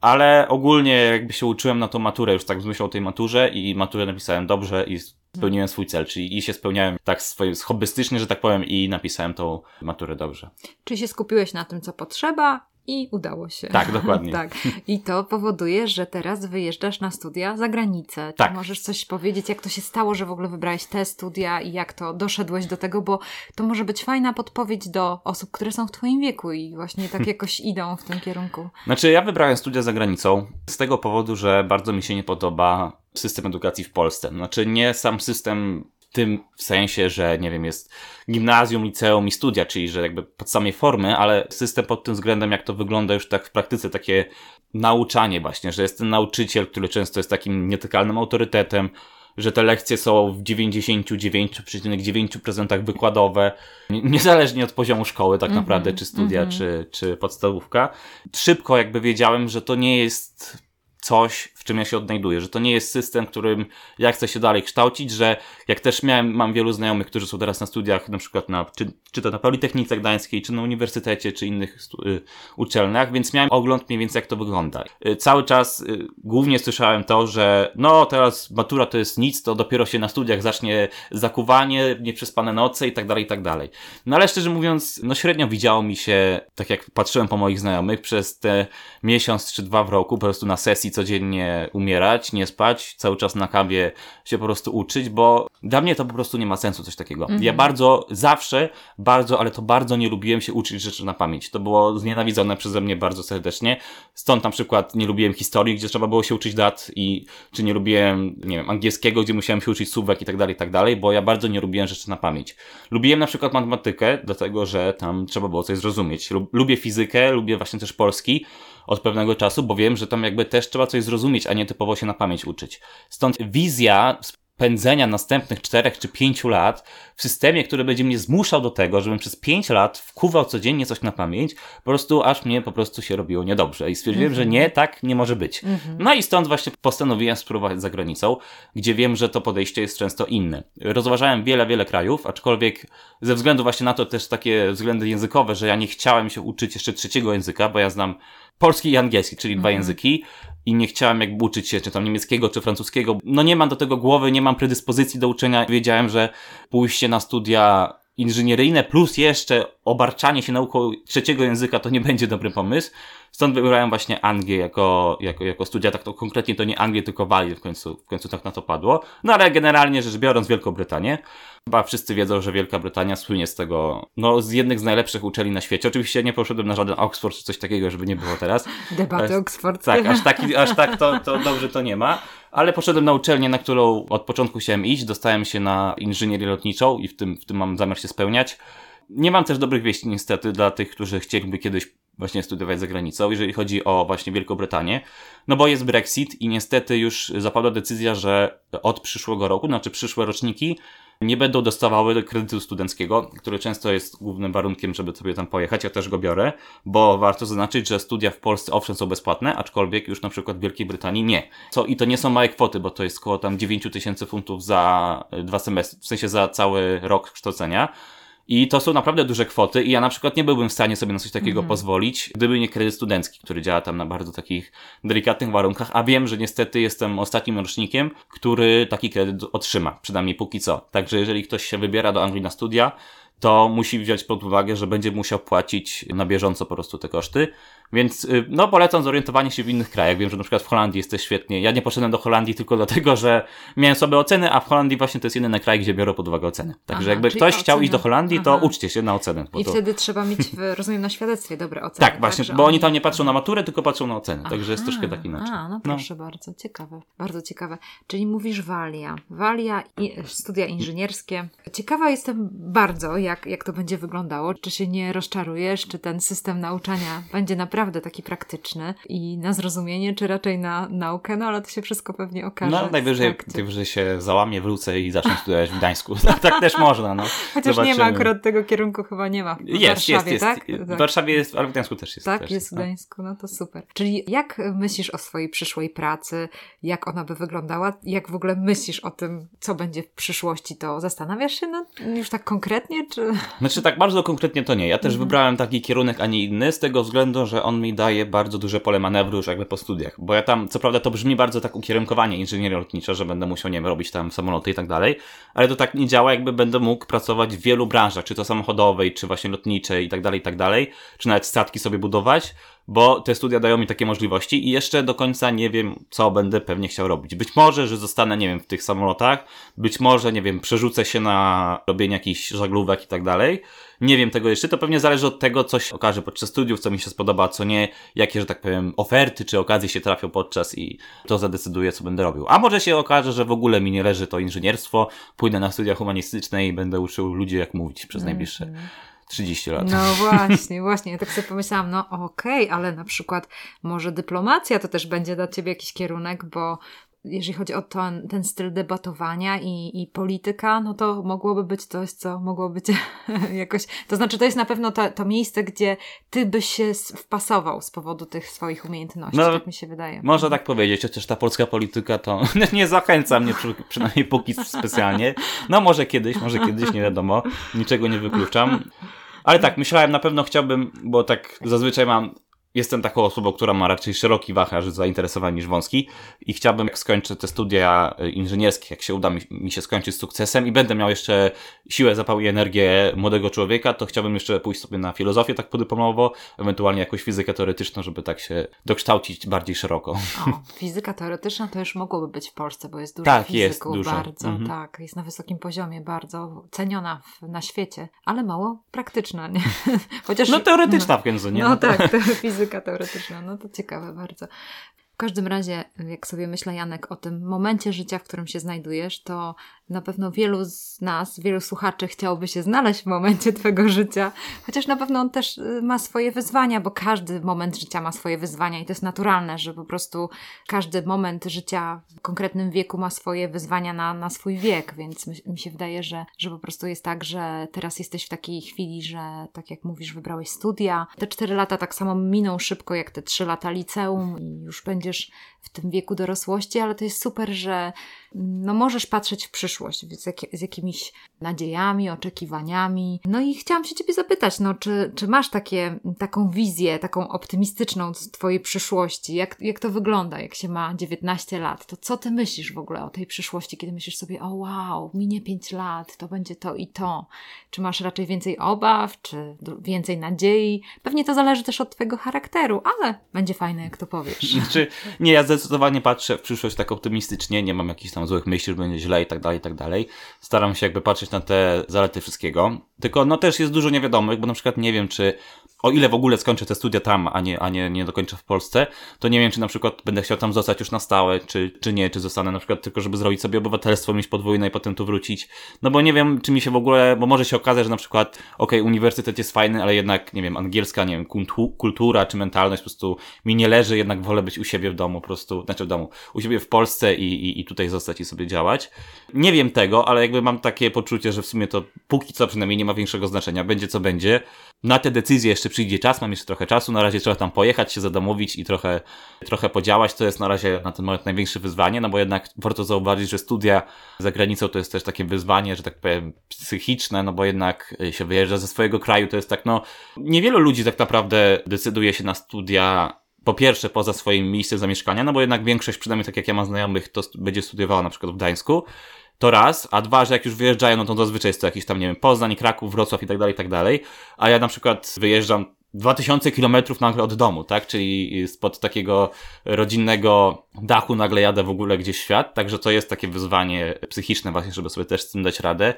ale ogólnie jakby się uczyłem na tą maturę, już tak z myślą o tej maturze i maturę napisałem dobrze i spełniłem swój cel, czyli i się spełniałem tak swoim, hobbystycznie, że tak powiem, i napisałem tą maturę dobrze. Czyli się skupiłeś na tym, co potrzeba i udało się. Tak, dokładnie. tak. I to powoduje, że teraz wyjeżdżasz na studia za granicę. Czy tak. możesz coś powiedzieć, jak to się stało, że w ogóle wybrałeś te studia i jak to doszedłeś do tego, bo to może być fajna podpowiedź do osób, które są w Twoim wieku i właśnie tak jakoś idą w tym kierunku. Znaczy, ja wybrałem studia za granicą z tego powodu, że bardzo mi się nie podoba system edukacji w Polsce. Znaczy, nie sam system w tym sensie, że nie wiem, jest gimnazjum, liceum i studia, czyli że jakby pod samej formy, ale system pod tym względem, jak to wygląda już tak w praktyce, takie nauczanie właśnie, że jest ten nauczyciel, który często jest takim nietykalnym autorytetem, że te lekcje są w 99,9% wykładowe, niezależnie od poziomu szkoły tak mm -hmm, naprawdę, czy studia, mm -hmm. czy, czy podstawówka. Szybko jakby wiedziałem, że to nie jest coś, w czym ja się odnajduję, że to nie jest system, którym ja chcę się dalej kształcić, że jak też miałem, mam wielu znajomych, którzy są teraz na studiach, na przykład na, czy, czy to na Politechnice Gdańskiej, czy na uniwersytecie, czy innych y, uczelniach, więc miałem ogląd mniej więcej jak to wygląda. Y, cały czas y, głównie słyszałem to, że no teraz matura to jest nic, to dopiero się na studiach zacznie zakuwanie, nieprzespane noce i tak dalej, i tak dalej. No ale szczerze mówiąc, no średnio widziało mi się, tak jak patrzyłem po moich znajomych, przez te miesiąc czy dwa w roku, po prostu na sesji codziennie umierać, nie spać, cały czas na kawie się po prostu uczyć, bo dla mnie to po prostu nie ma sensu coś takiego. Mhm. Ja bardzo, zawsze, bardzo, ale to bardzo nie lubiłem się uczyć rzeczy na pamięć. To było znienawidzone przeze mnie bardzo serdecznie. Stąd na przykład nie lubiłem historii, gdzie trzeba było się uczyć dat i czy nie lubiłem, nie wiem, angielskiego, gdzie musiałem się uczyć słówek i tak dalej, i tak dalej, bo ja bardzo nie lubiłem rzeczy na pamięć. Lubiłem na przykład matematykę, dlatego, że tam trzeba było coś zrozumieć. Lubię fizykę, lubię właśnie też polski, od pewnego czasu, bo wiem, że tam jakby też trzeba coś zrozumieć, a nie typowo się na pamięć uczyć. Stąd wizja pędzenia następnych czterech czy pięciu lat w systemie, który będzie mnie zmuszał do tego, żebym przez pięć lat wkuwał codziennie coś na pamięć, po prostu aż mnie po prostu się robiło niedobrze. I stwierdziłem, że nie, tak nie może być. No i stąd właśnie postanowiłem spróbować za granicą, gdzie wiem, że to podejście jest często inne. Rozważałem wiele, wiele krajów, aczkolwiek ze względu właśnie na to też takie względy językowe, że ja nie chciałem się uczyć jeszcze trzeciego języka, bo ja znam polski i angielski, czyli dwa języki i nie chciałem jakby uczyć się czy tam niemieckiego, czy francuskiego. No nie mam do tego głowy, nie mam predyspozycji do uczenia. Wiedziałem, że pójście na studia inżynieryjne plus jeszcze obarczanie się nauką trzeciego języka to nie będzie dobry pomysł. Stąd wybrałem właśnie Anglię jako, jako, jako studia, tak to konkretnie to nie Anglię, tylko Walię w końcu, w końcu tak na to padło. No ale generalnie rzecz biorąc Wielką Brytanię. Chyba wszyscy wiedzą, że Wielka Brytania słynie z tego, no z jednych z najlepszych uczelni na świecie. Oczywiście nie poszedłem na żaden Oxford czy coś takiego, żeby nie było teraz. Debaty oksfordzkie. Tak, aż, taki, aż tak to, to dobrze to nie ma. Ale poszedłem na uczelnię, na którą od początku chciałem iść. Dostałem się na inżynierię lotniczą i w tym, w tym mam zamiar się spełniać. Nie mam też dobrych wieści niestety dla tych, którzy chcieliby kiedyś właśnie studiować za granicą, jeżeli chodzi o właśnie Wielką Brytanię. No bo jest Brexit i niestety już zapadła decyzja, że od przyszłego roku, znaczy przyszłe roczniki, nie będą dostawały kredytu studenckiego, który często jest głównym warunkiem, żeby sobie tam pojechać. Ja też go biorę, bo warto zaznaczyć, że studia w Polsce owszem są bezpłatne, aczkolwiek już na przykład w Wielkiej Brytanii nie. Co i to nie są małe kwoty, bo to jest około tam 9 tysięcy funtów za y, dwa semestry, w sensie za cały rok kształcenia. I to są naprawdę duże kwoty i ja na przykład nie byłbym w stanie sobie na coś takiego pozwolić, gdyby nie kredyt studencki, który działa tam na bardzo takich delikatnych warunkach, a wiem, że niestety jestem ostatnim rocznikiem, który taki kredyt otrzyma, przynajmniej póki co. Także jeżeli ktoś się wybiera do Anglii na studia, to musi wziąć pod uwagę, że będzie musiał płacić na bieżąco po prostu te koszty. Więc y, no polecam zorientowanie się w innych krajach. Wiem, że na przykład w Holandii jest też świetnie. Ja nie poszedłem do Holandii tylko dlatego, że miałem słabe oceny, a w Holandii właśnie to jest jedyny kraj, gdzie biorą pod uwagę oceny. Także Aha, jakby ktoś chciał iść do Holandii, to Aha. uczcie się na ocenę. I to... wtedy trzeba mieć, w, rozumiem, na świadectwie dobre oceny. Tak, właśnie, że bo oni tam nie patrzą na maturę, tylko patrzą na oceny. Także jest Aha, troszkę tak inaczej. A, no proszę bardzo, ciekawe, bardzo ciekawe. Czyli mówisz Walia. Walia i studia inżynierskie. Ciekawa jestem bardzo, jak, jak to będzie wyglądało. Czy się nie rozczarujesz, czy ten system nauczania będzie naprawdę taki praktyczny i na zrozumienie, czy raczej na naukę, no ale to się wszystko pewnie okaże. No, najwyżej, najwyżej się załamie, wrócę i zacznę studiować w Gdańsku. tak też można, no. Chociaż nie ma Zobaczymy. akurat tego kierunku, chyba nie ma. W Jest, Warszawie, jest, jest. tak? W Tak. Warszawie jest, ale w Gdańsku też jest. Tak, też jest w no. Gdańsku, no to super. Czyli jak myślisz o swojej przyszłej pracy? Jak ona by wyglądała? Jak w ogóle myślisz o tym, co będzie w przyszłości? To zastanawiasz się no, już tak konkretnie, czy... Znaczy tak bardzo konkretnie to nie. Ja też Mhm. wybrałem taki kierunek, a nie inny, z tego względu, że on mi daje bardzo duże pole manewru już jakby po studiach. Bo ja tam, co prawda to brzmi bardzo tak ukierunkowanie inżynieria lotnicza, że będę musiał, nie wiem, robić tam samoloty i tak dalej, ale to tak nie działa, jakby będę mógł pracować w wielu branżach, czy to samochodowej, czy właśnie lotniczej i tak dalej, i tak dalej, czy nawet statki sobie budować, bo te studia dają mi takie możliwości i jeszcze do końca nie wiem, co będę pewnie chciał robić. Być może, że zostanę, nie wiem, w tych samolotach, być może, nie wiem, przerzucę się na robienie jakichś żaglówek i tak dalej. Nie wiem tego jeszcze, to pewnie zależy od tego, co się okaże podczas studiów, co mi się spodoba, a co nie, jakie, że tak powiem, oferty czy okazje się trafią podczas i to zadecyduje, co będę robił. A może się okaże, że w ogóle mi nie leży to inżynierstwo, pójdę na studia humanistyczne i będę uczył ludzi, jak mówić przez najbliższe 30 lat. No właśnie, właśnie. Ja tak sobie pomyślałam, no okej, ale na przykład może dyplomacja to też będzie dla ciebie jakiś kierunek, bo jeżeli chodzi o ten, ten styl debatowania i, i polityka, no to mogłoby być coś, co mogło być jakoś. To znaczy, to jest na pewno to, to miejsce, gdzie ty byś się wpasował z powodu tych swoich umiejętności, No, tak mi się wydaje. Można tak powiedzieć, chociaż ta polska polityka to nie zachęca mnie przy, przynajmniej póki specjalnie. No może kiedyś, może kiedyś, nie wiadomo. Niczego nie wykluczam. Ale tak, myślałem, na pewno chciałbym, bo tak zazwyczaj mam, jestem taką osobą, która ma raczej szeroki wachlarz zainteresowań niż wąski i chciałbym, jak skończę te studia y, inżynierskie, jak się uda mi, mi się skończyć z sukcesem i będę miał jeszcze siłę, zapał i energię młodego człowieka, to chciałbym jeszcze pójść sobie na filozofię tak podyplomowo, ewentualnie jakąś fizykę teoretyczną, żeby tak się dokształcić bardziej szeroko. O, fizyka teoretyczna to już mogłoby być w Polsce, bo jest dużo Tak, fizyków, jest bardzo, Mhm. tak, jest na wysokim poziomie, bardzo ceniona w, na świecie, ale mało praktyczna, nie? Chociaż No teoretyczna w końcu, nie? No, tak, to fizyka teoretyczna, no to ciekawe bardzo. W każdym razie, jak sobie myślę, Janek, o tym momencie życia, w którym się znajdujesz, to na pewno wielu z nas, wielu słuchaczy chciałoby się znaleźć w momencie Twojego życia, chociaż na pewno on też y, ma swoje wyzwania, bo każdy moment życia ma swoje wyzwania i to jest naturalne, że po prostu każdy moment życia w konkretnym wieku ma swoje wyzwania na, na swój wiek, więc mi, mi się wydaje, że, że po prostu jest tak, że teraz jesteś w takiej chwili, że tak jak mówisz, wybrałeś studia. Te cztery lata tak samo miną szybko jak te trzy lata liceum i już będziesz w tym wieku dorosłości, ale to jest super, że no możesz patrzeć w przyszłość z, jak, z jakimiś nadziejami, oczekiwaniami. No i chciałam się Ciebie zapytać, no czy, czy masz takie, taką wizję, taką optymistyczną Twojej przyszłości? Jak, jak to wygląda, jak się ma 19 lat? To co Ty myślisz w ogóle o tej przyszłości, kiedy myślisz sobie, o wow, minie 5 lat, to będzie to i to? Czy masz raczej więcej obaw, czy więcej nadziei? Pewnie to zależy też od Twojego charakteru, ale będzie fajne, jak to powiesz. Znaczy, nie, ja zdecydowanie patrzę w przyszłość tak optymistycznie, nie mam jakichś tam złych myśli, że będzie źle i tak dalej, i tak dalej. Staram się jakby patrzeć na te zalety wszystkiego. Tylko no też jest dużo niewiadomych, bo na przykład nie wiem, czy o ile w ogóle skończę te studia tam, a nie, a nie, nie dokończę w Polsce, to nie wiem, czy na przykład będę chciał tam zostać już na stałe, czy, czy nie, czy zostanę na przykład tylko, żeby zrobić sobie obywatelstwo, mieć podwójne i potem tu wrócić. No bo nie wiem, czy mi się w ogóle, bo może się okazać, że na przykład, okej, okay, uniwersytet jest fajny, ale jednak, nie wiem, angielska, nie wiem, kultura czy mentalność po prostu mi nie leży, jednak wolę być u siebie w domu, po prostu, znaczy w domu, u siebie w Polsce i, i, i tutaj zostać i sobie działać. Nie wiem tego, ale jakby mam takie poczucie, że w sumie to póki co przynajmniej nie ma większego znaczenia, będzie co będzie. Na te decyzje jeszcze przyjdzie czas, mam jeszcze trochę czasu, na razie trzeba tam pojechać, się zadomowić i trochę, trochę podziałać. To jest na razie na ten moment największe wyzwanie, no bo jednak warto zauważyć, że studia za granicą to jest też takie wyzwanie, że tak powiem, psychiczne, no bo jednak się wyjeżdża ze swojego kraju, to jest tak, no, niewielu ludzi tak naprawdę decyduje się na studia po pierwsze poza swoim miejscem zamieszkania, no bo jednak większość, przynajmniej tak jak ja mam znajomych, to będzie studiowała na przykład w Gdańsku, to raz, a dwa, że jak już wyjeżdżają, no to zazwyczaj jest to jakiś tam, nie wiem, Poznań, Kraków, Wrocław i tak dalej, i tak dalej. A ja na przykład wyjeżdżam 2000 kilometrów nagle od domu, tak? Czyli spod takiego rodzinnego dachu nagle jadę w ogóle gdzieś świat, także to jest takie wyzwanie psychiczne właśnie, żeby sobie też z tym dać radę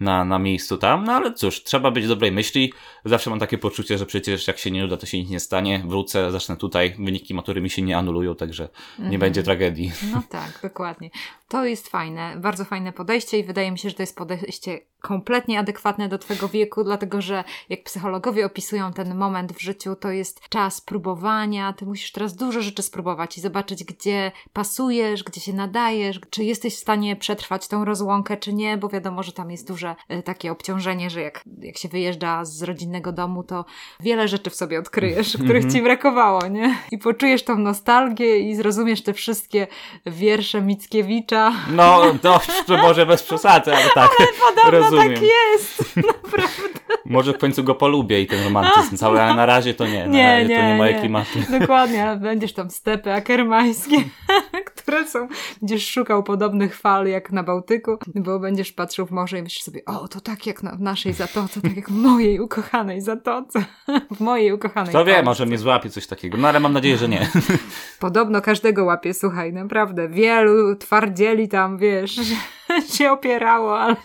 na, na miejscu tam, no ale cóż, trzeba być dobrej myśli. Zawsze mam takie poczucie, że przecież jak się nie uda, to się nic nie stanie. Wrócę, zacznę tutaj, wyniki matury mi się nie anulują, także nie mhm. będzie tragedii. No tak, dokładnie. To jest fajne, bardzo fajne podejście i wydaje mi się, że to jest podejście kompletnie adekwatne do Twojego wieku, dlatego że jak psychologowie opisują ten moment w życiu, to jest czas próbowania. Ty musisz teraz dużo rzeczy spróbować i zobaczyć, gdzie pasujesz, gdzie się nadajesz, czy jesteś w stanie przetrwać tą rozłąkę, czy nie, bo wiadomo, że tam jest duże e, takie obciążenie, że jak, jak się wyjeżdża z rodzinnego domu, to wiele rzeczy w sobie odkryjesz, których mhm. ci brakowało, nie? I poczujesz tą nostalgię i zrozumiesz te wszystkie wiersze Mickiewicza. No, to może bez przesady, ale tak. Ale podobno rozumiem. tak jest, naprawdę. Może w końcu go polubię i ten romantyzm cały, ale na razie to nie. Na nie, razie nie, to nie moje nie. klimaty. Dokładnie, będziesz tam stepy akermańskie, które są, będziesz szukał podobnych fal jak na Bałtyku, bo będziesz patrzył w morze i myślisz sobie, o, to tak jak na, w naszej zatoce, tak jak w mojej ukochanej zatoce. W mojej ukochanej To wie, może mnie złapie coś takiego, no ale mam nadzieję, że nie. Podobno każdego łapie, słuchaj, naprawdę. Wielu twardzieli tam, wiesz, się opierało, ale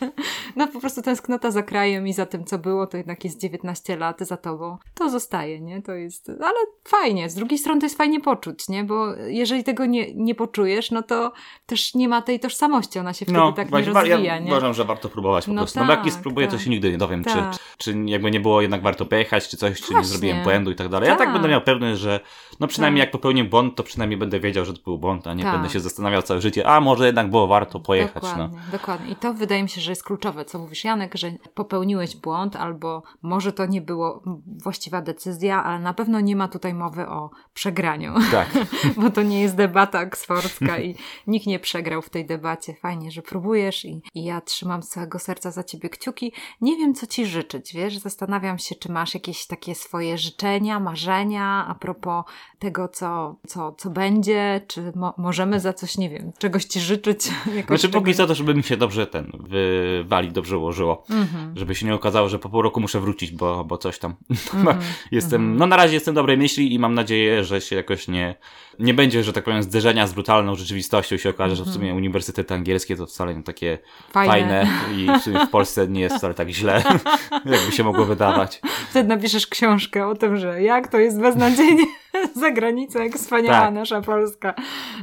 no po prostu tęsknota za krajem i za tym, co było, to jednak jest 19 lat za tobą. To zostaje, nie? To jest, ale fajnie. Z drugiej strony to jest fajnie poczuć, nie? Bo jeżeli tego nie, nie poczujesz, no to też nie ma tej tożsamości, ona się wtedy no, tak właśnie, nie rozwija, ja nie? uważam, że warto próbować po no prostu. Tak, no bo jak nie tak, spróbuję, tak. to się nigdy nie dowiem, tak. czy, czy jakby nie było jednak warto pojechać, czy coś, czy właśnie. nie zrobiłem błędu i tak dalej. Ja tak będę tak. miał pewność, że no przynajmniej tak. jak popełnię błąd, to przynajmniej będę wiedział, że to był błąd, a nie będę się zastanawiał całe życie, a może jednak było warto pojechać. Dokładnie, no. Dokładnie. I to wydaje mi się, że jest kluczowe, co mówisz Janek, że popełniłeś błąd, albo może to nie było właściwa decyzja, ale na pewno nie ma tutaj mowy o przegraniu. Tak. Bo to nie jest debata oksfordzka i nikt nie przegrał w tej debacie. Fajnie, że próbujesz i, i ja trzymam z całego serca za ciebie kciuki. Nie wiem, co ci życzyć, wiesz? Zastanawiam się, czy masz jakieś takie swoje życzenia, marzenia a propos tego, co, co, co będzie, czy mo możemy za coś, nie wiem, czegoś ci życzyć. Znaczy, póki co to, żeby mi się dobrze ten wywali dobrze ułożyło. Mm -hmm. Żeby się nie okazało, że po pół roku muszę wrócić, bo, bo coś tam. Mm -hmm. jestem, -hmm. no na razie jestem dobrej myśli i mam nadzieję, że się jakoś nie, nie będzie, że tak powiem, zderzenia z brutalną rzeczywistością się okaże, że w sumie mhm. uniwersytety angielskie to wcale nie takie fajne, fajne i w, sumie w Polsce nie jest wcale tak źle, jakby się mogło wydawać. Wtedy napiszesz książkę o tym, że jak to jest beznadziejnie za granicą, jak wspaniała Tak. nasza Polska.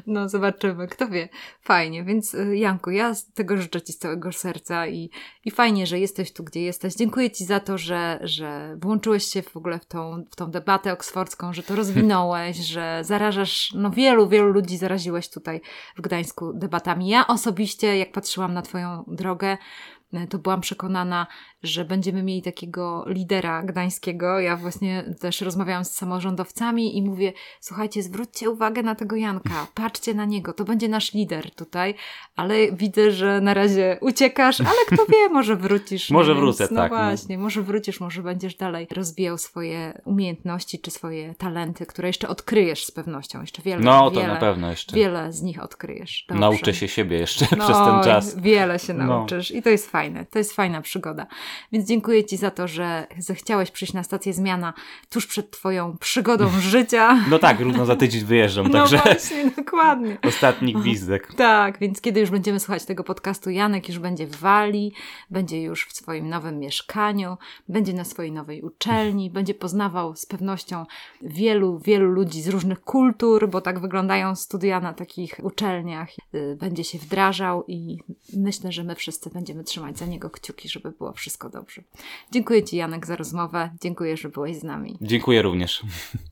No, zobaczymy, kto wie. Fajnie, więc y, Janku, ja tego życzę Ci z całego serca i, i fajnie, że jesteś tu, gdzie jesteś. Dziękuję Ci za to, że, że włączyłeś się w ogóle w tą, w tą debatę oksfordzką, że to rozwinąłeś, że zarażasz, no wielu, wielu ludzi zaraziłeś tutaj w Gdańsku debatami. Ja osobiście, jak patrzyłam na Twoją drogę, to byłam przekonana, że będziemy mieli takiego lidera gdańskiego. Ja właśnie też rozmawiałam z samorządowcami i mówię, słuchajcie, zwróćcie uwagę na tego Janka, patrzcie na niego, to będzie nasz lider tutaj, ale widzę, że na razie uciekasz, ale kto wie, może wrócisz. no Może więc, wrócę, no tak, no. właśnie, może wrócisz, może będziesz dalej rozwijał swoje umiejętności czy swoje talenty, które jeszcze odkryjesz z pewnością, jeszcze wiele, No to wiele, na pewno jeszcze. wiele z nich odkryjesz. Dobrze. Nauczę się siebie jeszcze No, przez ten czas. Wiele się No. nauczysz i to jest fajne. To jest fajna przygoda. Więc dziękuję Ci za to, że zechciałeś przyjść na stację zmiana tuż przed Twoją przygodą życia. No tak, równo za tydzień wyjeżdżam, No także właśnie, dokładnie. ostatni gwizdek. Tak, więc kiedy już będziemy słuchać tego podcastu, Janek już będzie w Walii, będzie już w swoim nowym mieszkaniu, będzie na swojej nowej uczelni, będzie poznawał z pewnością wielu, wielu ludzi z różnych kultur, bo tak wyglądają studia na takich uczelniach. Y, Będzie się wdrażał i myślę, że my wszyscy będziemy trzymać za niego kciuki, żeby było wszystko dobrze. Dziękuję Ci, Janek, za rozmowę. Dziękuję, że byłeś z nami. Dziękuję również.